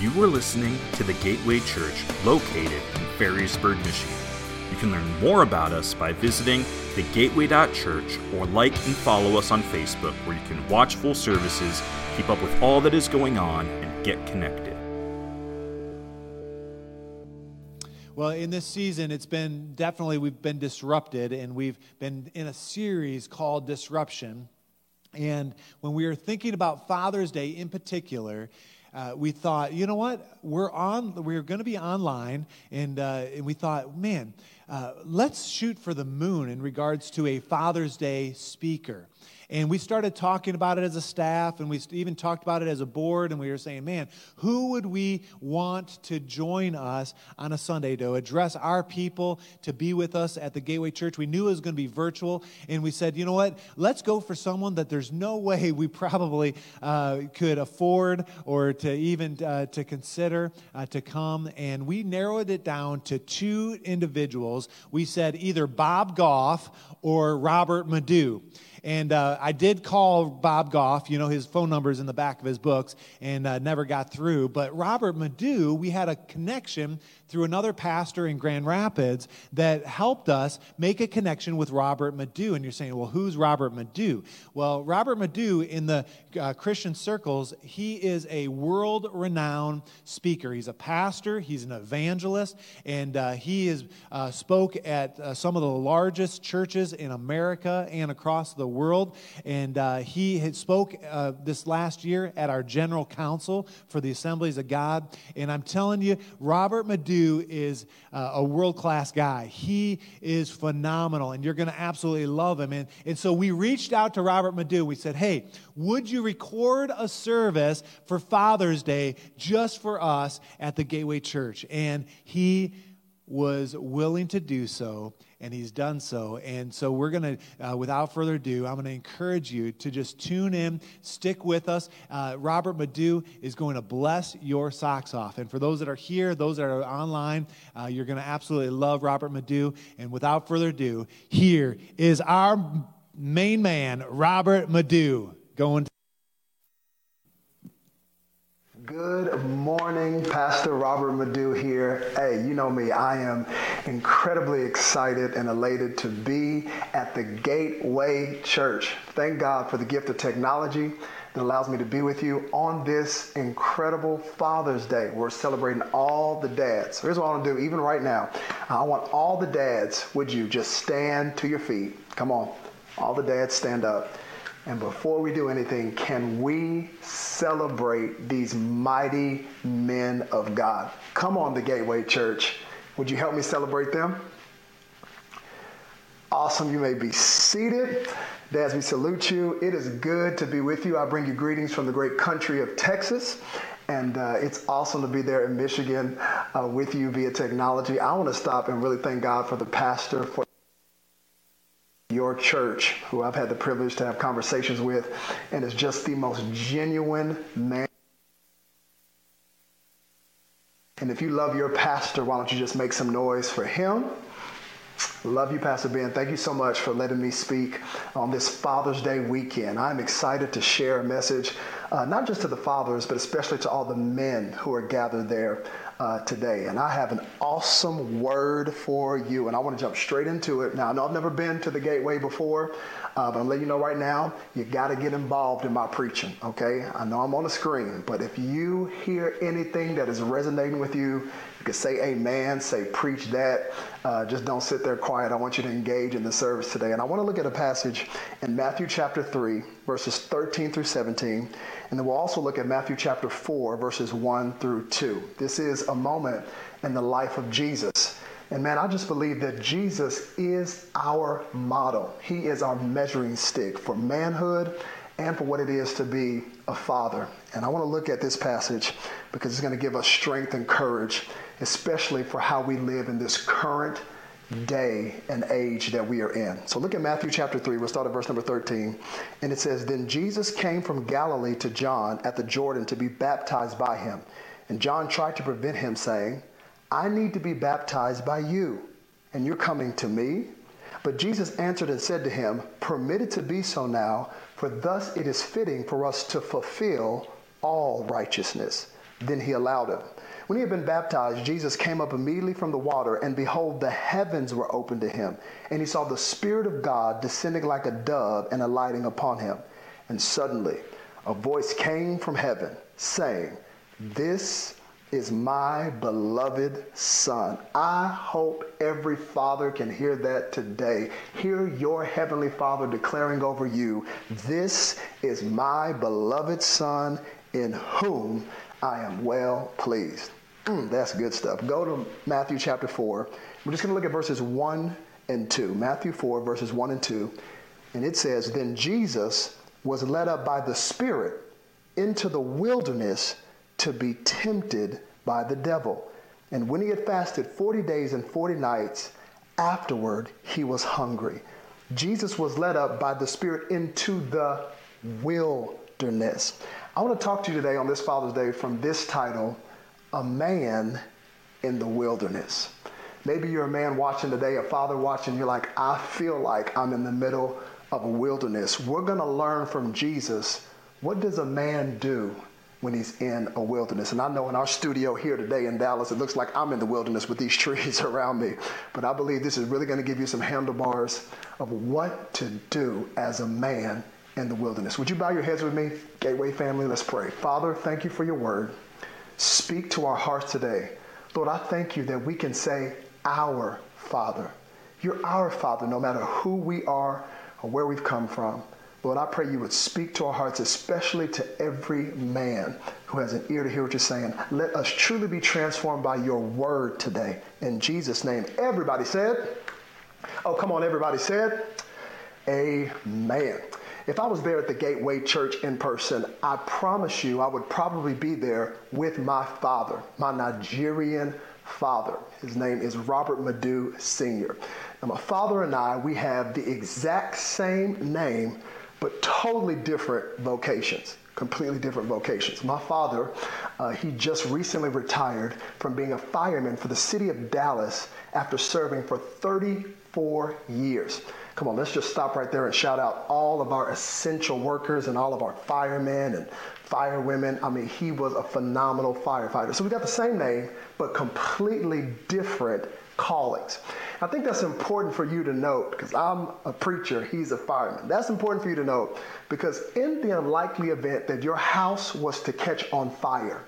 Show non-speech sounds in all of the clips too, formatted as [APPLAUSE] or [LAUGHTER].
You are listening to the Gateway Church located in Ferrysburg, Michigan. You can learn more about us by visiting thegateway.church or like and follow us on Facebook where you can watch full services, keep up with all that is going on, and get connected. Well, in this season, it's been definitely, we've been disrupted, and we've been in a series called Disruption. And when we are thinking about Father's Day in particular, uh, we thought, you know what? We're on. We're going to be online, and uh, and we thought, man, uh, let's shoot for the moon in regards to a Father's Day speaker. And we started talking about it as a staff, and we even talked about it as a board, and we were saying, man, who would we want to join us on a Sunday to address our people, to be with us at the Gateway Church? We knew it was going to be virtual, and we said, you know what? Let's go for someone that there's no [LAUGHS] way we probably uh, could afford or to even uh, to consider uh, to come. And we narrowed it down to two individuals. We said either Bob Goff or Robert Madu. And uh, I did call Bob Goff, you know, his phone number is in the back of his books, and uh, never got through. But Robert Madu, we had a connection through another pastor in Grand Rapids that helped us make a connection with Robert Madu. And you're saying, well, who's Robert Madu? Well, Robert Madu, in the uh, Christian circles, he is a world renowned speaker. He's a pastor, he's an evangelist, and uh, he has uh, spoke at uh, some of the largest churches in America and across the world. And uh, he had spoke uh, this last year at our general council for the Assemblies of God. And I'm telling you, Robert Madu is uh, a world class guy. He is phenomenal, and you're going to absolutely love him. And, and so we reached out to Robert Madu. We said, hey, would you record a service for Father's Day just for us at the Gateway Church? And he was willing to do so and he's done so. And so we're going to, uh, without further ado, I'm going to encourage you to just tune in, stick with us. Uh, Robert Madu is going to bless your socks off. And for those that are here, those that are online, uh, you're going to absolutely love Robert Madu. And without further ado, here is our main man, Robert Madu, going to Good morning, Pastor Robert Madu here. Hey, you know me, I am incredibly excited and elated to be at the Gateway Church. Thank God for the gift of technology that allows me to be with you on this incredible Father's Day. We're celebrating all the dads. Here's what I want to do, even right now. I want all the dads, would you just stand to your feet? Come on. All the dads stand up. And before we do anything, can we celebrate these mighty men of God? Come on, the Gateway Church. Would you help me celebrate them? Awesome. You may be seated. As we salute you, it is good to be with you. I bring you greetings from the great country of Texas. And uh, it's awesome to be there in Michigan uh, with you via technology. I want to stop and really thank God for the pastor, for your church, who I've had the privilege to have conversations with, and is just the most genuine man. And if you love your pastor, why don't you just make some noise for him? Love you, Pastor Ben. Thank you so much for letting me speak on this Father's Day weekend. I'm excited to share a message, uh, not just to the fathers, but especially to all the men who are gathered there uh, today. And I have an awesome word for you, and I want to jump straight into it. Now, I know I've never been to the Gateway before, uh, but I'm letting you know right now, you got to get involved in my preaching, okay? I know I'm on the screen, but if you hear anything that is resonating with you, you can say amen, say preach that. Uh, just don't sit there quiet. I want you to engage in the service today. And I want to look at a passage in Matthew chapter 3, verses 13 through 17. And then we'll also look at Matthew chapter 4, verses 1 through 2. This is a moment in the life of Jesus. And man, I just believe that Jesus is our model. He is our measuring stick for manhood and for what it is to be a father. And I want to look at this passage because it's going to give us strength and courage, especially for how we live in this current day and age that we are in. So look at Matthew chapter 3. We'll start at verse number 13. And it says, Then Jesus came from Galilee to John at the Jordan to be baptized by him. And John tried to prevent him, saying, I need to be baptized by you, and you're coming to me? But Jesus answered and said to him, Permit it to be so now, for thus it is fitting for us to fulfill all righteousness. Then he allowed him. When he had been baptized, Jesus came up immediately from the water, and behold, the heavens were opened to him. And he saw the Spirit of God descending like a dove and alighting upon him. And suddenly a voice came from heaven, saying, This is my beloved Son. I hope every father can hear that today. Hear your heavenly Father declaring over you, This is my beloved Son in whom I am well pleased. Mm, that's good stuff. Go to Matthew chapter 4. We're just going to look at verses 1 and 2. Matthew 4, verses 1 and 2. And it says, Then Jesus was led up by the Spirit into the wilderness to be tempted by the devil. And when he had fasted 40 days and 40 nights, afterward he was hungry. Jesus was led up by the Spirit into the wilderness. I want to talk to you today on this Father's Day from this title A Man in the Wilderness. Maybe you're a man watching today, a father watching, you're like, I feel like I'm in the middle of a wilderness. We're going to learn from Jesus what does a man do when he's in a wilderness. And I know in our studio here today in Dallas, it looks like I'm in the wilderness with these [LAUGHS] trees around me. But I believe this is really going to give you some handlebars of what to do as a man in the wilderness. Would you bow your heads with me, Gateway family? Let's pray. Father, thank you for your word. Speak to our hearts today. Lord, I thank you that we can say, Our Father. You're our Father, no matter who we are or where we've come from. Lord, I pray you would speak to our hearts, especially to every man who has an ear to hear what you're saying. Let us truly be transformed by your word today. In Jesus' name. Everybody said, Oh, come on, everybody said, Amen. If I was there at the Gateway Church in person, I promise you I would probably be there with my father, my Nigerian father. His name is Robert Madu Sr. Now, my father and I, we have the exact same name, but totally different vocations completely different vocations. My father, uh, he just recently retired from being a fireman for the city of Dallas after serving for 34 years. Come on, let's just stop right there and shout out all of our essential workers and all of our firemen and firewomen. I mean, he was a phenomenal firefighter. So we got the same name, but completely different callings. I think that's important for you to note because I'm a preacher, he's a fireman. That's important for you to note because in the unlikely event that your house was to catch on fire,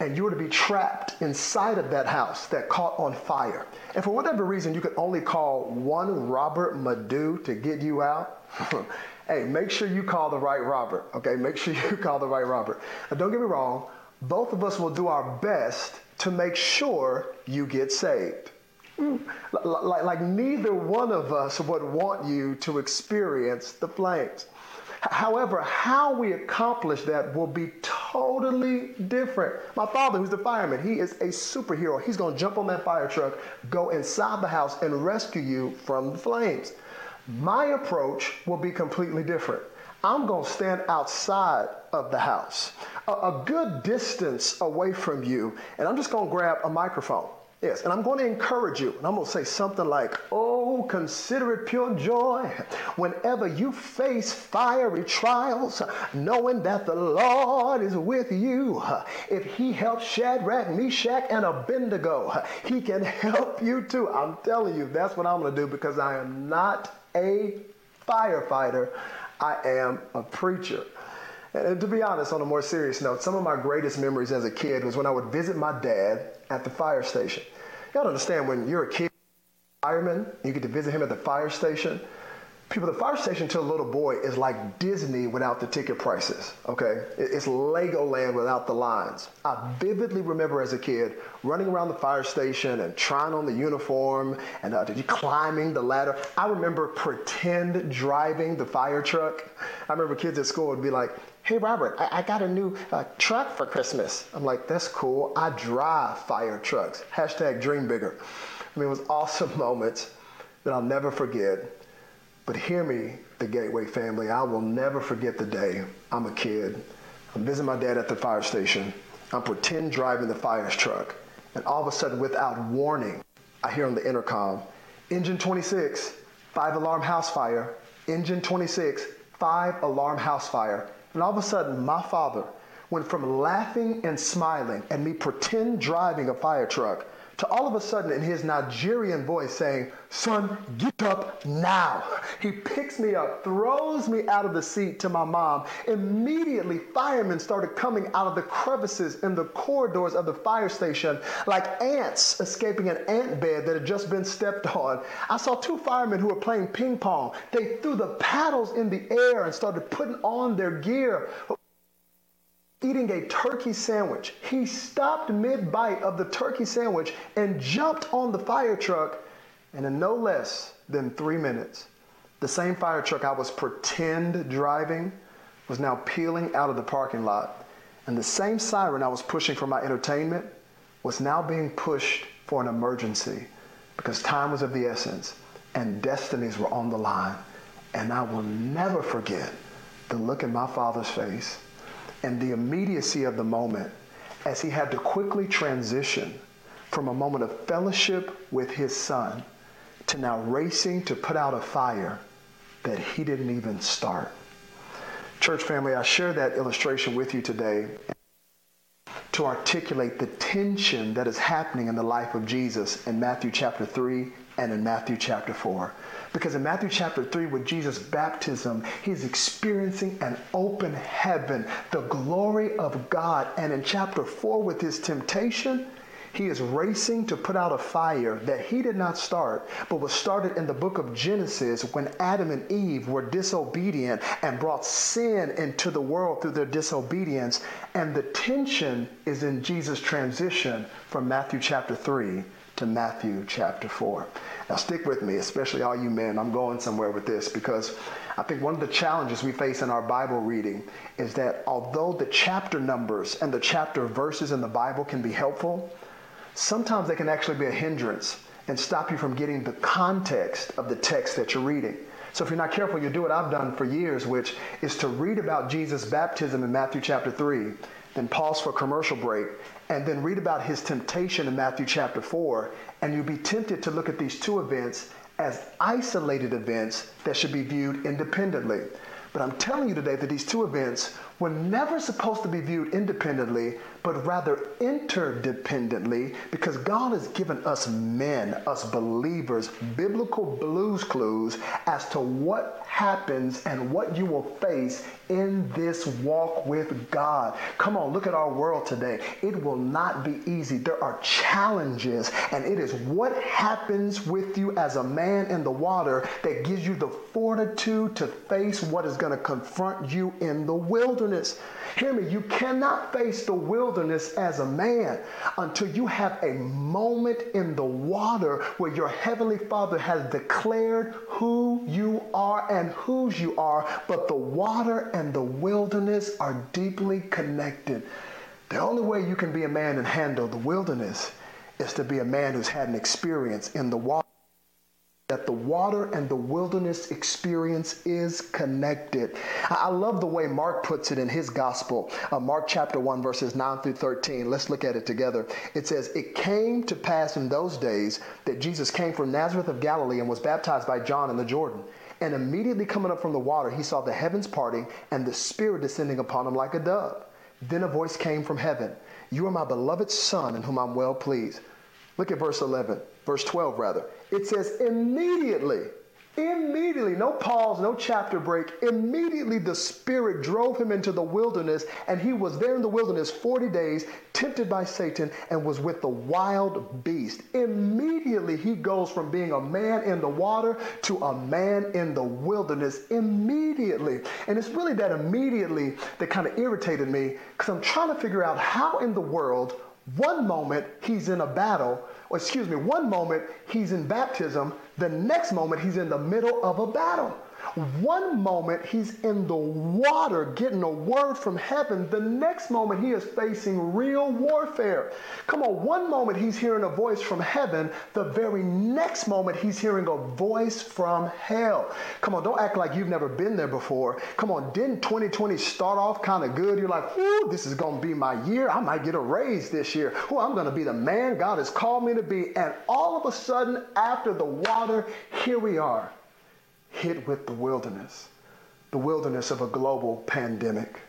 and you were to be trapped inside of that house that caught on fire. And for whatever reason, you could only call one Robert Madu to get you out. [LAUGHS] hey, make sure you call the right Robert, okay? Make sure [LAUGHS] you call the right Robert. Now, don't get me wrong, both of us will do our best to make sure you get saved. Mm. Like, like neither one of us would want you to experience the flames. However, how we accomplish that will be totally different. My father, who's the fireman, he is a superhero. He's going to jump on that fire truck, go inside the house, and rescue you from the flames. My approach will be completely different. I'm going to stand outside of the house, a, a good distance away from you, and I'm just going to grab a microphone. Yes, and I'm going to encourage you, and I'm going to say something like, Oh, consider it pure joy whenever you face fiery trials, knowing that the Lord is with you. If He helped Shadrach, Meshach, and Abednego, He can help you too. I'm telling you, that's what I'm going to do because I am not a firefighter, I am a preacher. And to be honest, on a more serious note, some of my greatest memories as a kid was when I would visit my dad at the fire station. Gotta understand when you're a kid, fireman, you get to visit him at the fire station. People, the fire station to a little boy is like Disney without the ticket prices, okay? It's Legoland without the lines. I vividly remember as a kid running around the fire station and trying on the uniform and uh, climbing the ladder. I remember pretend driving the fire truck. I remember kids at school would be like, hey, Robert, I, I got a new uh, truck for Christmas. I'm like, that's cool. I drive fire trucks. Hashtag dream bigger. I mean, it was awesome [LAUGHS] moments that I'll never forget. But hear me, the Gateway family, I will never forget the day I'm a kid. I'm visiting my dad at the fire station. I'm pretend driving the fire truck. And all of a sudden, without warning, I hear on the intercom, engine 26, five alarm house fire. Engine 26, five alarm house fire. And all of a sudden, my father, went from laughing and smiling and me pretend driving a fire truck to all of a sudden in his Nigerian voice saying, Son, get up now. He picks me up, throws me out of the seat to my mom. Immediately, firemen started coming out of the crevices in the corridors of the fire station like ants escaping an ant bed that had just been stepped on. I saw two firemen who were playing ping pong. They threw the paddles in the air and started putting on their gear eating a turkey sandwich. He stopped mid bite of the turkey sandwich and jumped on the fire truck. And in no less than three minutes, the same fire truck I was pretend driving was now peeling out of the parking lot. And the same siren I was pushing for my entertainment was now being pushed for an emergency because time was of the essence and destinies were on the line. And I will never forget the look in my father's face and the immediacy of the moment as he had to quickly transition from a moment of fellowship with his son to now racing to put out a fire that he didn't even start. Church family, I share that illustration with you today to articulate the tension that is happening in the life of Jesus in Matthew chapter 3 and in Matthew chapter 4. Because in Matthew chapter 3, with Jesus' baptism, he's experiencing an open heaven, the glory of God. And in chapter 4, with his temptation, he is racing to put out a fire that he did not start, but was started in the book of Genesis when Adam and Eve were disobedient and brought sin into the world through their disobedience. And the tension is in Jesus' transition from Matthew chapter 3 to Matthew chapter 4. Now, stick with me, especially all you men. I'm going somewhere with this because I think one of the challenges we face in our Bible reading is that although the chapter numbers and the chapter verses in the Bible can be helpful, sometimes they can actually be a hindrance and stop you from getting the context of the text that you're reading. So if you're not careful, you'll do what I've done for years, which is to read about Jesus' baptism in Matthew chapter 3, then pause for a commercial break, and then read about his temptation in Matthew chapter 4, and you'll be tempted to look at these two events as isolated events that should be viewed independently. But I'm telling you today that these two events were never supposed to be viewed independently, but rather interdependently because God has given us men, us believers, biblical blues clues as to what happens and what you will face in this walk with God. Come on, look at our world today. It will not be easy. There are challenges, and it is what happens with you as a man in the water that gives you the fortitude to face what is going to confront you in the wilderness. Hear me, you cannot face the wilderness as a man until you have a moment in the water where your heavenly Father has declared who you are and whose you are. But the water and the wilderness are deeply connected. The only way you can be a man and handle the wilderness is to be a man who's had an experience in the water that the water and the wilderness experience is connected. I love the way Mark puts it in his gospel, uh, Mark chapter 1, verses 9 through 13. Let's look at it together. It says, It came to pass in those days that Jesus came from Nazareth of Galilee and was baptized by John in the Jordan. And immediately coming up from the water, he saw the heavens parting and the Spirit descending upon him like a dove. Then a voice came from heaven You are my beloved Son, in whom I'm well pleased. Look at verse 11, verse 12 rather. It says, immediately, immediately, no pause, no chapter break, immediately the Spirit drove him into the wilderness, and he was there in the wilderness 40 days, tempted by Satan, and was with the wild beast. Immediately, he goes from being a man in the water to a man in the wilderness. Immediately. And it's really that immediately that kind of irritated me because I'm trying to figure out how in the world one moment he's in a battle, excuse me, one moment he's in baptism, the next moment he's in the middle of a battle. One moment he's in the water getting a word from heaven. The next moment he is facing real warfare. Come on, one moment he's hearing a voice from heaven. The very next moment he's hearing a voice from hell. Come on, don't act like you've never been there before. Come on, didn't 2020 start off kind of good? You're like, ooh, this is going to be my year. I might get a raise this year. Ooh, I'm going to be the man God has called me to be. And all of a sudden, after the water, here we are hit with the wilderness, the wilderness of a global pandemic,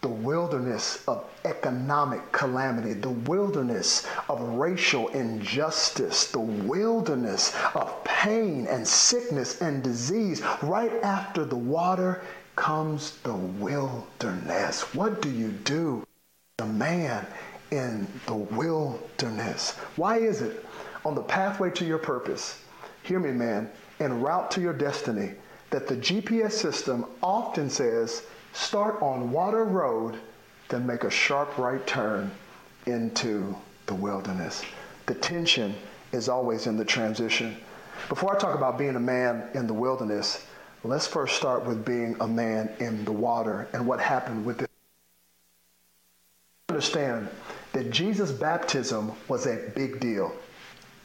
the wilderness of economic calamity, the wilderness of racial injustice, the wilderness of pain and sickness and disease. Right after the water comes the wilderness. What do you do? The man in the wilderness. Why is it on the pathway to your purpose? Hear me, man, en route to your destiny, that the GPS system often says, start on Water Road, then make a sharp right turn into the wilderness. The tension is always in the transition. Before I talk about being a man in the wilderness, let's first start with being a man in the water and what happened with it. Understand that Jesus' baptism was a big deal.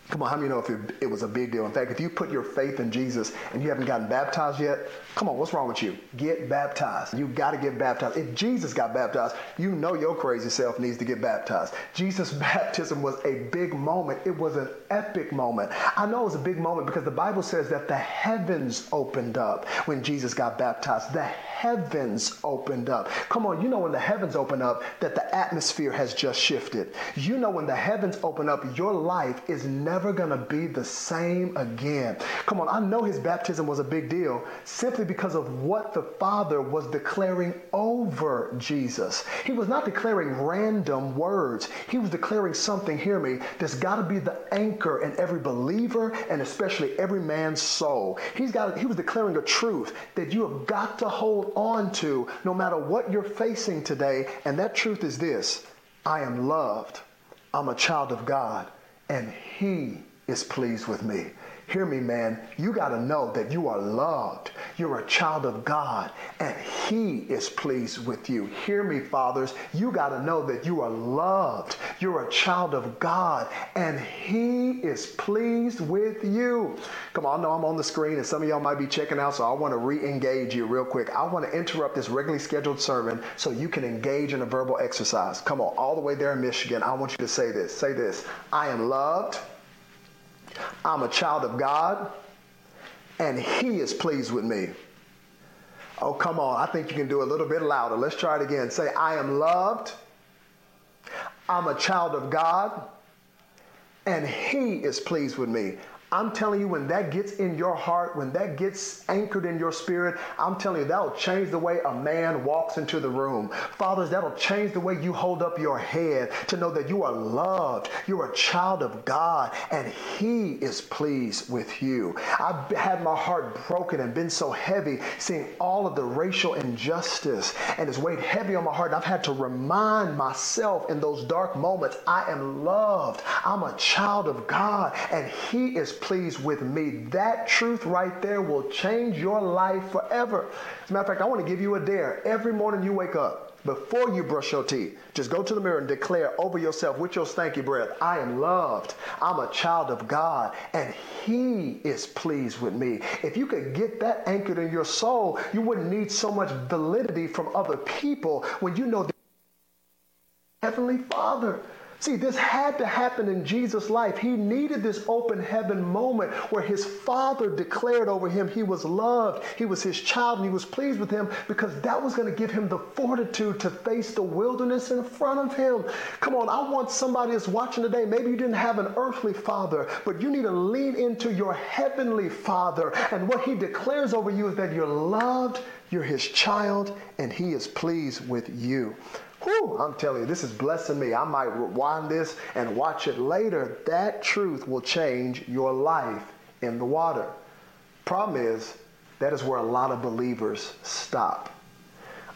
Come on, how many know if it, it, was a big deal? In fact, if you put your faith in Jesus and you haven't gotten baptized yet, come on, what's wrong with you? Get baptized. You've got to get baptized. If Jesus got baptized, you know your crazy self needs to get baptized. Jesus' [LAUGHS] baptism was a big moment. It was an epic moment. I know it was a big moment because the Bible says that the heavens opened up when Jesus got baptized. The heavens opened up. Come on, you know when the heavens open up that the atmosphere has just shifted. You know when the heavens open up, your life is never going to be the same again. Come on, I know his baptism was a big deal simply because of what the Father was declaring over Jesus. He was not declaring random words, he was declaring something, hear me, that's got to be the anchor in every believer and especially every man's soul. He's got he was declaring a truth that you have got to hold on to no matter what you're facing today. And that truth is this I am loved, I'm a child of God, and He is pleased with me. Hear me, man. You got to know that you are loved. You're a child of God, and He is pleased with you. Hear me, fathers. You got to know that you are loved. You're a child of God, and He is pleased with you. Come on, I know I'm on the screen, and some of y'all might be checking out, so I want to re engage you real quick. I want to interrupt this regularly scheduled sermon so you can engage in a verbal exercise. Come on, all the way there in Michigan, I want you to say this. Say this I am loved. I'm a child of God, and He is pleased with me. Oh, come on. I think you can do a little bit louder. Let's try it again. Say, I am loved. I'm a child of God, and He is pleased with me. I'm telling you, when that gets in your heart, when that gets anchored in your spirit, I'm telling you, that'll change the way a man walks into the room. Fathers, that'll change the way you hold up your head to know that you are loved. You're a child of God, and He is pleased with you. I've had my heart broken and been so heavy seeing all of the racial injustice, and it's weighed heavy on my heart. And I've had to remind myself in those dark moments I am loved. I'm a child of God, and He is pleased with me. That truth right there will change your life forever. As a matter of fact, I want to give you a dare. Every morning you wake up, before you brush your teeth, just go to the mirror and declare over yourself with your stanky breath, I am loved. I'm a child of God, and He is pleased with me. If you could get that anchored in your soul, you wouldn't need so much validity from other people when you know the Heavenly Father See, this had to happen in Jesus' life. He needed this open heaven moment where his father declared over him he was loved, he was his child, and he was pleased with him because that was going to give him the fortitude to face the wilderness in front of him. Come on, I want somebody that's watching today. Maybe you didn't have an earthly father, but you need to lean into your heavenly father. And what he declares over you is that you're loved, you're his child, and he is pleased with you. Whew, I'm telling you, this is blessing me. I might rewind this and watch it later. That truth will change your life in the water. Problem is, that is where a lot of believers stop.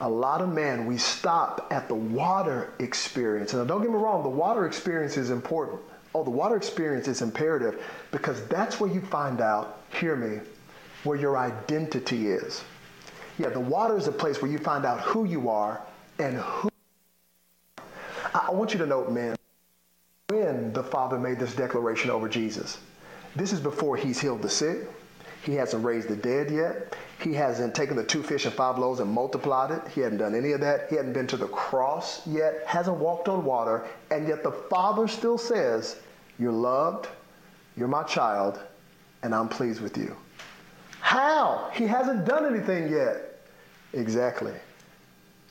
A lot of men, we stop at the water experience. Now, don't get me wrong, the water experience is important. Oh, the water experience is imperative because that's where you find out, hear me, where your identity is. Yeah, the water is a place where you find out who you are and who I want you to note, man, when the Father made this declaration over Jesus, this is before he's healed the sick. He hasn't raised the dead yet. He hasn't taken the two fish and five loaves and multiplied it. He hadn't done any of that. He hadn't been to the cross yet, hasn't walked on water. And yet the Father still says, You're loved, you're my child, and I'm pleased with you. How? He hasn't done anything yet. Exactly.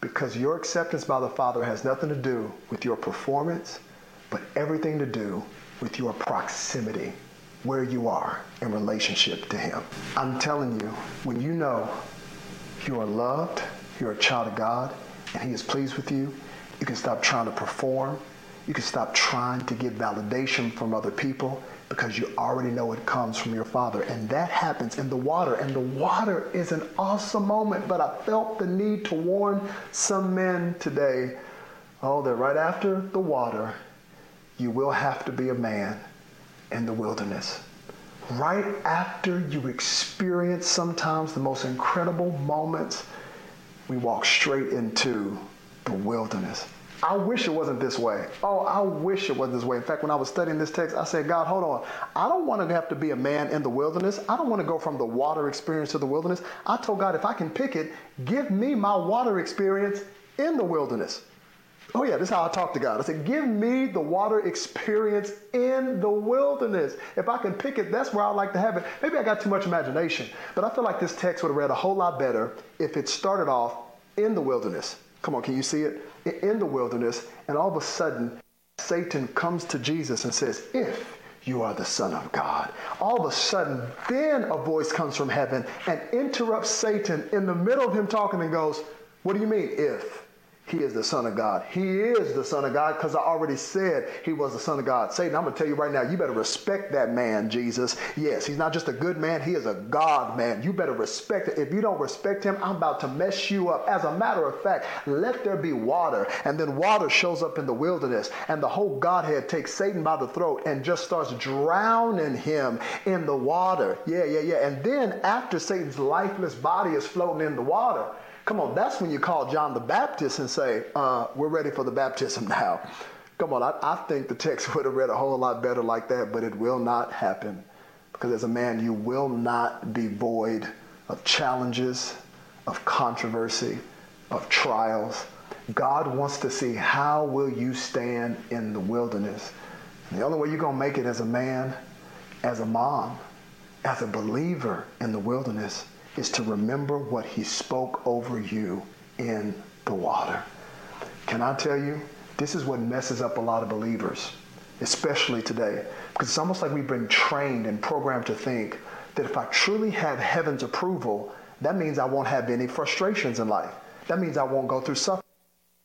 Because your acceptance by the Father has nothing to do with your performance, but everything to do with your proximity, where you are in relationship to Him. I'm telling you, when you know you are loved, you're a child of God, and He is pleased with you, you can stop trying to perform. You can stop trying to get validation from other people because you already know it comes from your Father. And that happens in the water. And the water is an awesome moment. But I felt the need to warn some men today oh, that right after the water, you will have to be a man in the wilderness. Right after you experience sometimes the most incredible moments, we walk straight into the wilderness. I wish it wasn't this way. Oh, I wish it wasn't this way. In fact, when I was studying this text, I said, God, hold on. I don't want to have to be a man in the wilderness. I don't want to go from the water experience to the wilderness. I told God, if I can pick it, give me my water experience in the wilderness. Oh, yeah, this is how I talk to God. I said, Give me the water experience in the wilderness. If I can pick it, that's where I'd like to have it. Maybe I got too much imagination, but I feel like this text would have read a whole lot better if it started off in the wilderness. Come on, can you see it? In the wilderness, and all of a sudden, Satan comes to Jesus and says, If you are the Son of God. All of a sudden, then a voice comes from heaven and interrupts Satan in the middle of him talking and goes, What do you mean, if? He is the Son of God. He is the Son of God because I already said he was the Son of God. Satan, I'm going to tell you right now, you better respect that man, Jesus. Yes, he's not just a good man, he is a God man. You better respect it. If you don't respect him, I'm about to mess you up. As a matter of fact, let there be water. And then water shows up in the wilderness, and the whole Godhead takes Satan by the throat and just starts drowning him in the water. Yeah, yeah, yeah. And then after Satan's lifeless body is floating in the water, Come on, that's when you call John the Baptist and say, uh, We're ready for the baptism [LAUGHS] now. Come on, I, I think the text [LAUGHS] would have read a whole lot better like that, but it will not happen. Because as a man, you will not be void of challenges, of controversy, of trials. God wants to see how will you stand in the wilderness. And the only way you're going to make it as a man, as a mom, as a believer in the wilderness is to remember what he spoke over you in the water. Can I tell you, this is what messes up a lot of believers, especially today, because it's almost like we've been trained and programmed to think that if I truly have heaven's approval, that means I won't have any frustrations in life. That means I won't go through suffering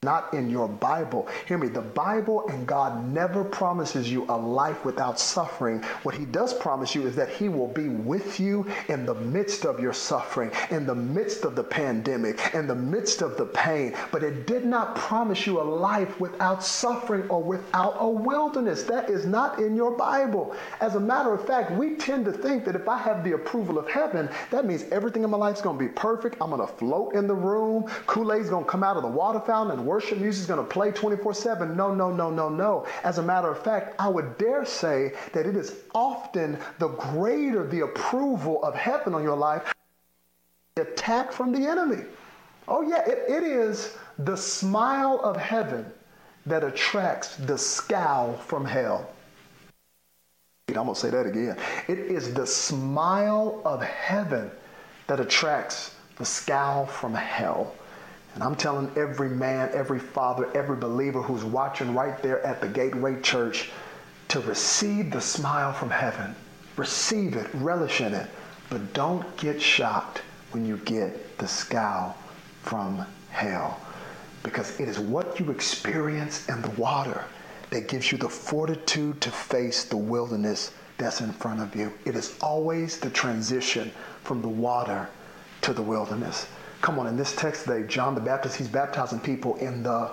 not in your Bible. Hear me, the Bible and God never promises you a life without suffering. What He does promise you is that He will be with you in the midst of your suffering, in the midst of the pandemic, in the midst of the pain. But it did not promise you a life without suffering or without a wilderness. That is not in your Bible. As a matter of fact, we tend to think that if I have the approval of heaven, that means everything in my life is going to be perfect. I'm going to float in the room. Kool Aid's going to come out of the water fountain worship music is going to play 24 7. No, no, no, no, no. As a matter of fact, I would dare say that it is often the greater the approval of heaven on your life, the attack from the enemy. Oh, yeah, it, it is the smile of heaven that attracts the scowl from hell. I'm going to say that again. It is the smile of heaven that attracts the scowl from hell. And I'm telling every man, every father, every believer who's watching right there at the Gateway Church to receive the smile from heaven. Receive it, relish in it, but don't get shocked when you get the scowl from hell. Because it is what you experience in the water that gives you the fortitude to face the wilderness that's in front of you. It is always the transition from the water to the wilderness. Come on, in this text today, John the Baptist, he's baptizing people in the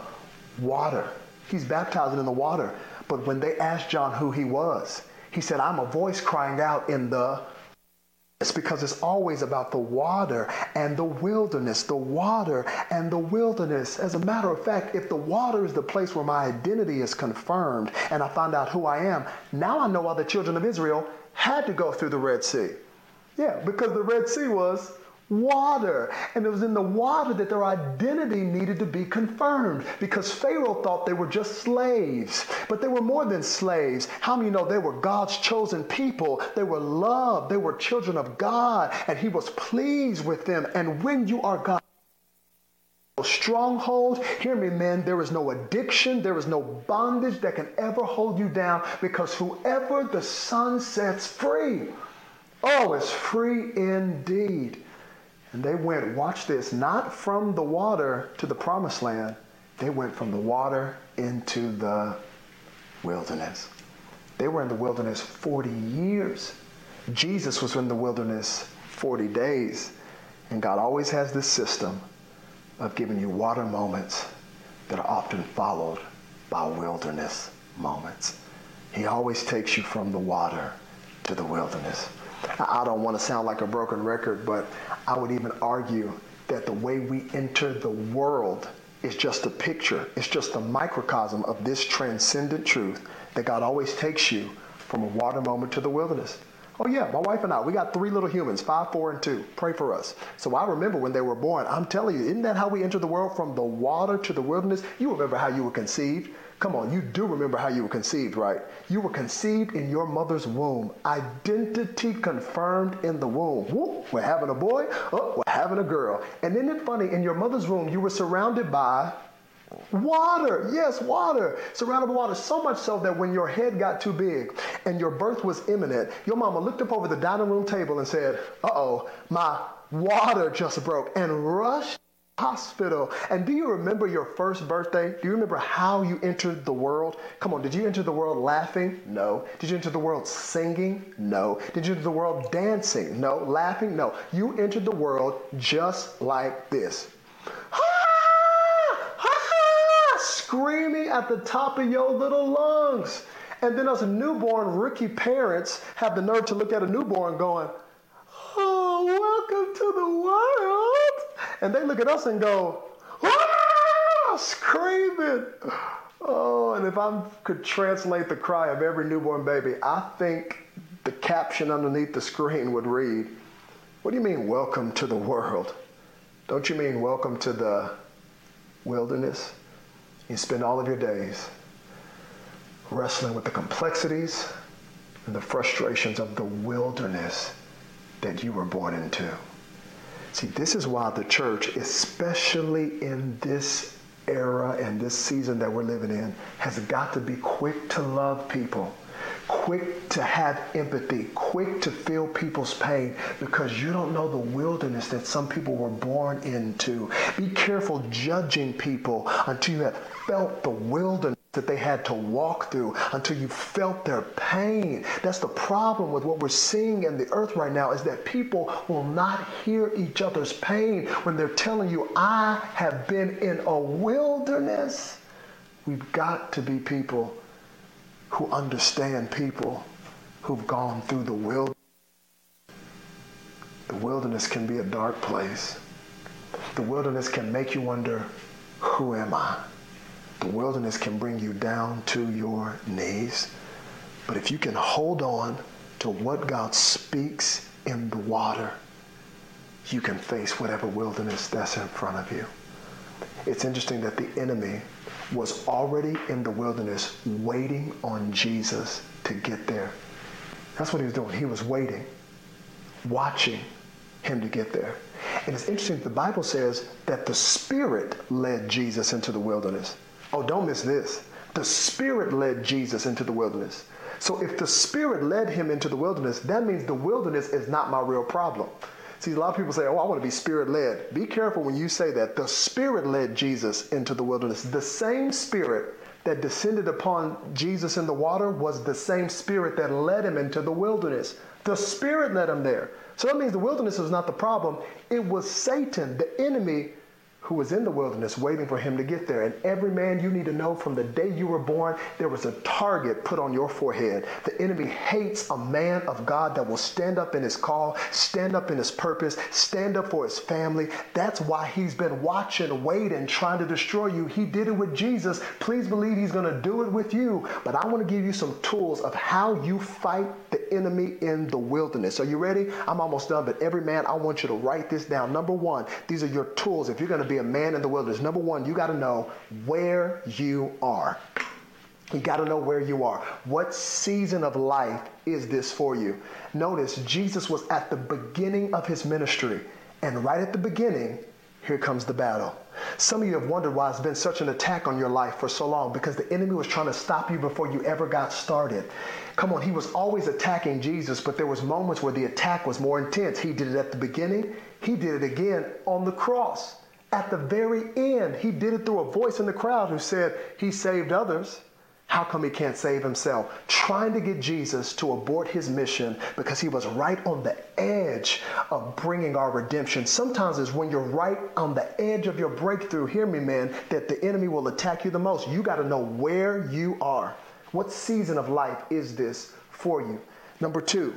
water. He's baptizing in the water. But when they asked John who he was, he said, I'm a voice crying out in the it's because it's always about the water and the wilderness, the water and the wilderness. As a matter of fact, if the water is the place where my identity is confirmed and I find out who I am, now I know why the children of Israel had to go through the Red Sea. Yeah, because the Red Sea was water. And it was in the water that their identity needed to be confirmed because Pharaoh thought they were just slaves. But they were more than slaves. How many know they were God's chosen people? They were loved. They were children of God. And He was pleased with them. And when you are God, stronghold. Hear me, men. There is no addiction, there is no bondage that can ever hold you down because whoever the Son sets free, oh, is free indeed. And they went, watch this, not from the water to the promised land, they went from the water into the wilderness. They were in the wilderness 40 years. Jesus was in the wilderness 40 days. And God always has this system of giving you water moments that are often followed by wilderness moments. He always takes you from the water to the wilderness. I don't want to sound like a broken record, but I would even argue that the way we enter the world is just a picture, it's just a microcosm of this transcendent truth that God always takes you from a water moment to the wilderness. Oh, yeah, my wife and I, we got three little humans, five, four, and two. Pray for us. So I remember when they were born. I'm telling you, isn't that how we enter the world from the water to the wilderness? You remember how you were conceived. Come on, you do remember how you were conceived, right? You were conceived in your mother's womb. Identity confirmed in the womb. Whoop, we're having a boy. Oh, we're having a girl. And isn't it funny? In your mother's womb, you were surrounded by Water, yes, water. Surrounded by water. So much so that when your head got too big and your birth was imminent, your mama looked up over the dining room table and said, Uh oh, my water just broke, and rushed hospital. And do you remember your first birthday? Do you remember how you entered the world? Come on, did you enter the world laughing? No. Did you enter the world singing? No. Did you enter the world dancing? No. Laughing? No. You entered the world just like this screaming at the top of your little lungs. And then a newborn, rookie parents have the nerve to look at a newborn going, Oh, welcome to the world. And they look at us and go, ah, screaming. Oh, and if I could translate the cry of every newborn baby, I think the caption underneath the screen would read, What do you mean, welcome to the world? Don't you mean welcome to the wilderness? You spend all of your days wrestling with the complexities and the frustrations of the wilderness that you were born into. See, this is why the church, especially in this era and this season that we're living in, has got to be quick to love people quick to have empathy, quick to feel people's pain because you don't know the wilderness that some people were born into. Be careful judging people until you have felt the wilderness that they had to walk through until you felt their pain. That's the problem with what we're seeing in the earth right now is that people will not hear each other's pain when they're telling you, I have been in a wilderness. We've got to be people who understand people who've gone through the wilderness. The wilderness can be a dark place. The wilderness can make you wonder, who am I? The wilderness can bring you down to your knees. But if you can hold on to what God speaks in the water, you can face whatever wilderness that's in front of you. It's interesting that the enemy was already in the wilderness waiting on Jesus to get there. That's what he was doing. He was waiting, watching him to get there. And it's interesting, the Bible says that the Spirit led Jesus into the wilderness. Oh, don't miss this. The Spirit led Jesus into the wilderness. So if the Spirit led him into the wilderness, that means the wilderness is not my real problem. See, a lot of people say, Oh, I want to be spirit led. Be careful when you say that. The Spirit led Jesus into the wilderness. The same Spirit that descended upon Jesus in the water was the same Spirit that led him into the wilderness. The Spirit led him there. So that means the wilderness was not the problem. It was Satan, the enemy, who was in the wilderness waiting for him to get there. And every man you need to know from the day you were born, there was a target put on your forehead. The enemy hates a man of God that will stand up in his call, stand up in his purpose, stand up for his family. That's why he's been watching, waiting, trying to destroy you. He did it with Jesus. Please believe he's going to do it with you. But I want to give you some tools of how you fight enemy in the wilderness. Are you ready? I'm almost done, but every man, I want you to write this down. Number one, these are your tools. If you're going to be a man in the wilderness, number one, you got to know where you are. You got to know where you are. What season of life is this for you? Notice Jesus was at the beginning of his ministry, and right at the beginning, here comes the battle. Some of you have wondered why it's been such an attack on your life for so long because the enemy was trying to stop you before you ever got started. Come on, he was always attacking Jesus, but there was moments where the attack was more intense. He did it at the beginning, he did it again on the cross. At the very end, he did it through a voice in the crowd who said, He saved others. How come he can't save himself? Trying to get Jesus to abort his mission because he was right on the edge of bringing our redemption. Sometimes it's when you're right on the edge of your breakthrough, hear me, man, that the enemy will attack you the most. You got to know where you are. What season of life is this for you? Number two,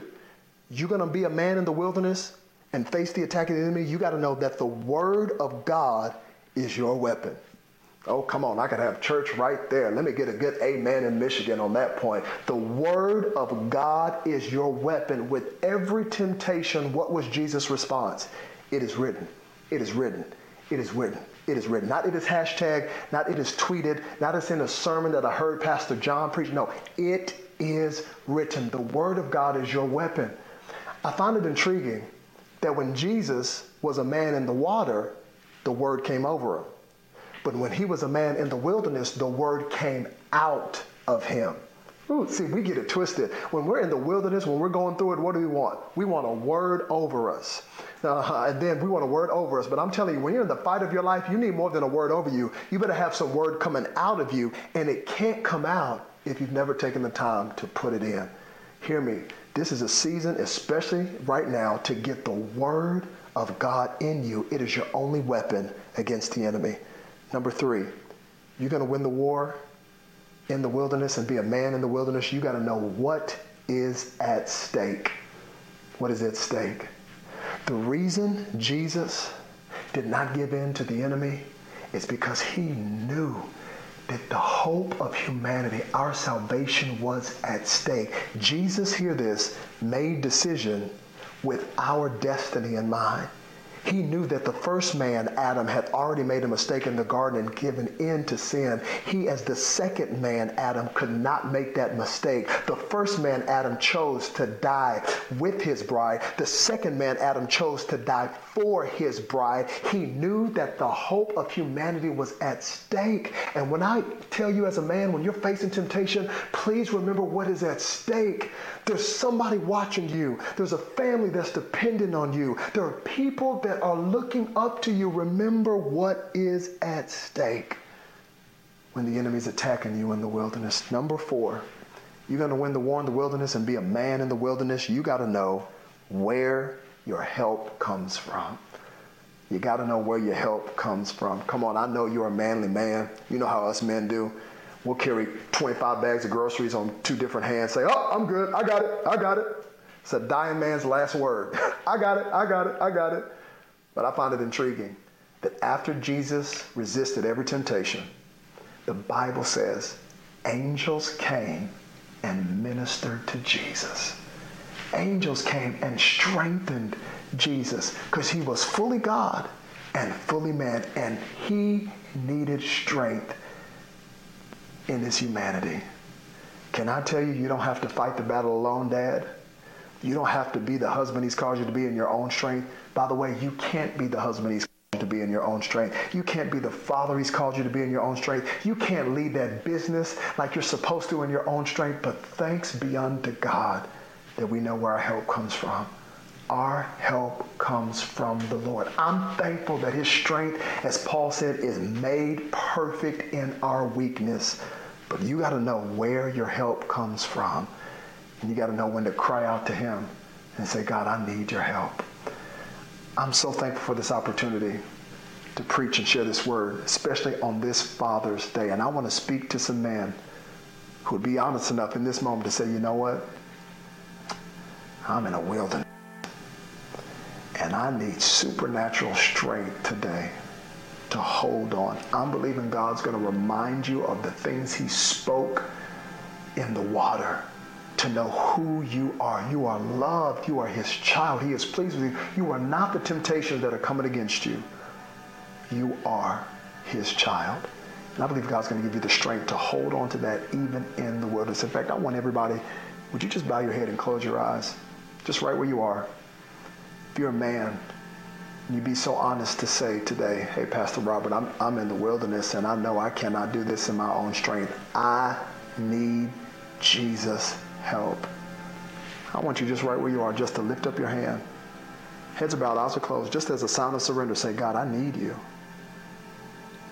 you're going to be a man in the wilderness and face the attack of the enemy. You got to know that the word of God is your weapon. Oh, come on, I could have church right there. Let me get a good amen in Michigan on that point. The word of God is your weapon. With every temptation, what was Jesus' response? It is written. It is written. It is written. It is written. Not it is hashtag, not it is tweeted, not it's in a sermon that I heard Pastor John preach. No, it is written. The word of God is your weapon. I find it intriguing that when Jesus was a man in the water, the word came over him. But when he was a man in the wilderness, the word came out of him. Ooh, see, we get it twisted. When we're in the wilderness, when we're going through it, what do we want? We want a word over us. Uh, and then we want a word over us. But I'm telling you, when you're in the fight of your life, you need more than a word over you. You better have some word coming out of you, and it can't come out if you've never taken the time to put it in. Hear me. This is a season, especially right now, to get the word of God in you. It is your only weapon against the enemy. Number three, you're going to win the war in the wilderness and be a man in the wilderness. You got to know what is at stake. What is at stake? The reason Jesus did not give in to the enemy is because he knew that the hope of humanity, our salvation was at stake. Jesus, hear this, made decision with our destiny in mind. He knew that the first man, Adam, had already made a mistake in the garden and given in to sin. He, as the second man, Adam, could not make that mistake. The first man, Adam, chose to die with his bride. The second man, Adam, chose to die for his bride. He knew that the hope of humanity was at stake. And when I tell you as a man, when you're facing temptation, please remember what is at stake. There's somebody watching you. There's a family that's dependent on you. There are people that are looking up to you. Remember what is at stake when the enemy's attacking you in the wilderness. Number four, you're going to win the war in the wilderness and be a man in the wilderness. You got to know where your help comes from. You got to know where your help comes from. Come on, I know you're a manly man. You know how us men do. We'll carry 25 bags of groceries on two different hands, say, Oh, I'm good. I got it. I got it. It's a dying man's last word. [LAUGHS] I got it. I got it. I got it. But I find it intriguing that after Jesus resisted every temptation, the Bible says angels came and ministered to Jesus. Angels came and strengthened Jesus because he was fully God and fully man, and he needed strength in his humanity. Can I tell you, you don't have to fight the battle alone, Dad? You don't have to be the husband he's called you to be in your own strength. By the way, you can't be the husband he's called you to be in your own strength. You can't be the father he's called you to be in your own strength. You can't lead that business like you're supposed to in your own strength. But thanks be unto God that we know where our help comes from. Our help comes from the Lord. I'm thankful that his strength, as Paul said, is made perfect in our weakness. But you got to know where your help comes from. And you got to know when to cry out to Him and say, God, I need your help. I'm so thankful for this opportunity to preach and share this word, especially on this Father's Day. And I want to speak to some men who would be honest enough in this moment to say, you know what? I'm in a wilderness. And I need supernatural strength today to hold on. I'm believing God's going to remind you of the things He spoke in the water to know who you are. You are loved. You are His child. He is pleased with you. You are not the temptations that are coming against you. You are His child. And I believe God's going to give you the strength to hold on to that even in the wilderness. In fact, I want everybody, would you just bow your head and close your eyes? Just right where you are. If you're a man, you'd be so honest to say today, hey, Pastor Robert, I'm, I'm in the wilderness and I know I cannot do this in my own strength. I need Jesus' help. I want you just right where you are, just to lift up your hand. Heads are bowed, eyes are closed, just as a sign of surrender, say, God, I need you.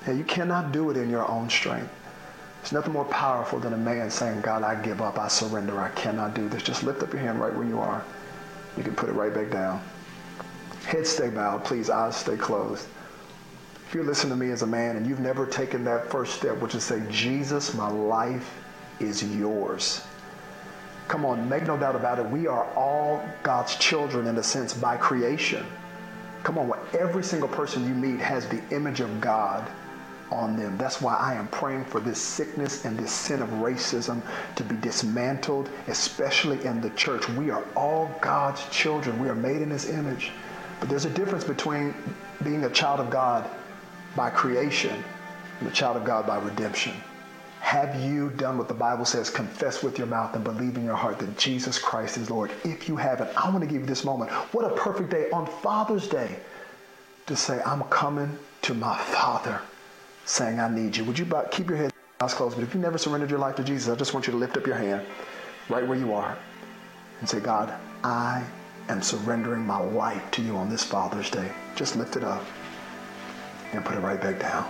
Hey, you cannot do it in your own strength. There's nothing more powerful than a man saying, God, I give up, I surrender, I cannot do this. Just lift up your hand right where you are. You can put it right back down. Head stay bowed, please, eyes stay closed. If you're listening to me as a man and you've never taken that first step, which is say, Jesus, my life is yours. Come on, make no doubt about it. We are all God's children in a sense by creation. Come on, every single person you meet has the image of God on them. That's why I am praying for this sickness and this sin of racism to be dismantled, especially in the church. We are all God's children. We are made in his image. But there's a difference between being a child of God by creation and a child of God by redemption. Have you done what the Bible says? Confess with your mouth and believe in your heart that Jesus Christ is Lord. If you haven't, I want to give you this moment. What a perfect day on Father's Day to say, I'm coming to my Father saying, I need you. Would you keep your head eyes closed? But if you never surrendered your life to Jesus, I just want you to lift up your hand right where you are and say, God, I am surrendering my life to you on this Father's Day. Just lift it up and put it right back down.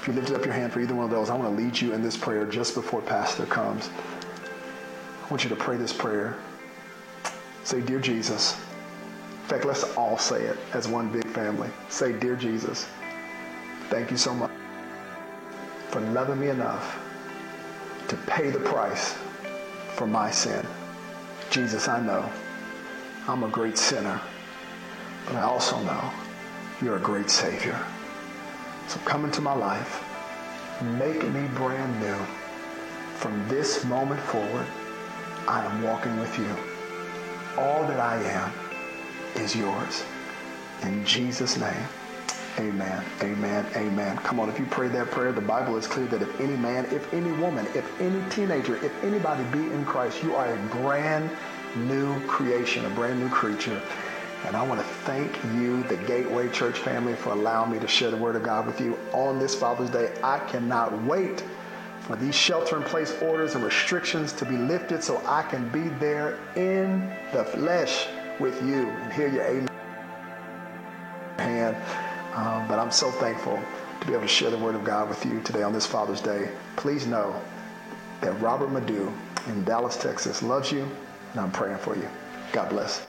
If you lifted up your hand for either one of those, I want to lead you in this prayer just before Pastor comes. I want you to pray this prayer. Say, Dear Jesus. In fact, let's all say it as one big family. Say, Dear Jesus, thank you so much for loving me enough to pay the price for my sin. Jesus, I know I'm a great sinner, but I also know you're a great Savior. So come into my life, make me brand new. From this moment forward, I am walking with you. All that I am is yours. In Jesus' name, amen, amen, amen. Come on, if you pray that prayer, the Bible is clear that if any man, if any woman, if any teenager, if anybody be in Christ, you are a brand new creation, a brand new creature. And I want to thank you, the Gateway Church family, for allowing me to share the Word of God with you on this Father's Day. I cannot wait for these shelter in place orders and restrictions to be lifted so I can be there in the flesh with you and hear your amen. Um, but I'm so thankful to be able to share the Word of God with you today on this Father's Day. Please know that Robert Madu in Dallas, Texas loves you and I'm praying for you. God bless.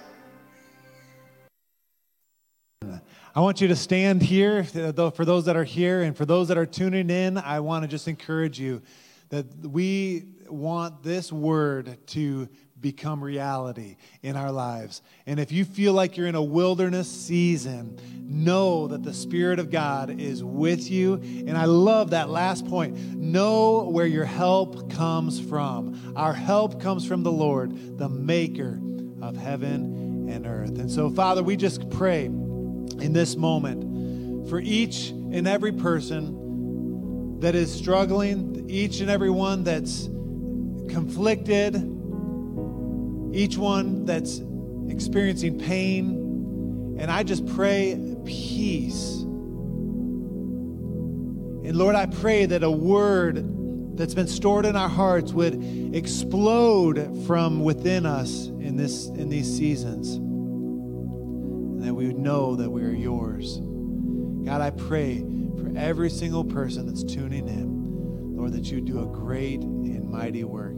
I want you to stand here. For those that are here and for those that are tuning in, I want to just encourage you that we want this word to become reality in our lives. And if you feel like you're in a wilderness season, know that the Spirit of God is with you. And I love that last point. Know where your help comes from. Our help comes from the Lord, the maker of heaven and earth. And so, Father, we just pray in this moment for each and every person that is struggling, each and every one that's conflicted, each one that's experiencing pain. And I just pray peace. And Lord, I pray that a word that's been stored in our hearts would explode from within us in this in these seasons. And that we would know that we are yours. God, I pray for every single person that's tuning in, Lord, that you do a great and mighty work.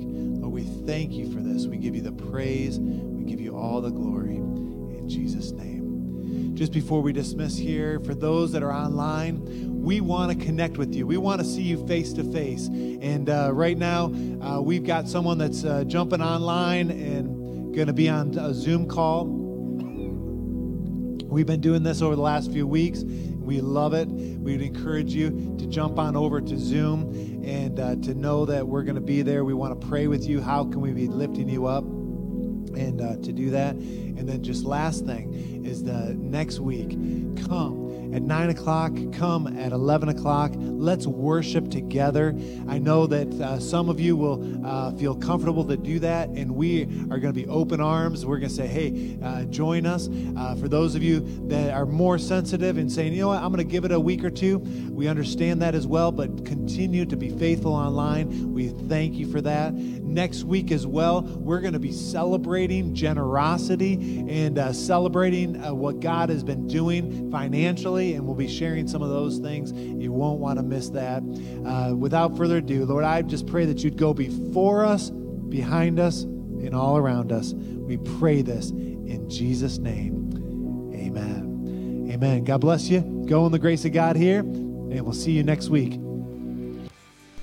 We thank you for this. We give you the praise. We give you all the glory. In Jesus' name. Just before we dismiss here, for those that are online, we want to connect with you. We want to see you face to face. And uh, right now, uh, we've got someone that's uh, jumping online and going to be on a Zoom call. We've been doing this over the last few weeks. We love it. We'd encourage you to jump on over to Zoom and uh, to know that we're going to be there. We want to pray with you. How can we be lifting you up? And uh, to do that. And then, just last thing is the next week, come at 9 o'clock, come at 11 o'clock. Let's worship together. I know that uh, some of you will uh, feel comfortable to do that, and we are going to be open arms. We're going to say, hey, uh, join us. Uh, for those of you that are more sensitive and saying, you know what, I'm going to give it a week or two, we understand that as well, but continue to be faithful online. We thank you for that. Next week as well, we're going to be celebrating generosity and uh, celebrating uh, what God has been doing financially, and we'll be sharing some of those things. You won't want to miss that. Uh, without further ado, Lord, I just pray that you'd go before us, behind us, and all around us. We pray this in Jesus' name. Amen. Amen. God bless you. Go in the grace of God here, and we'll see you next week.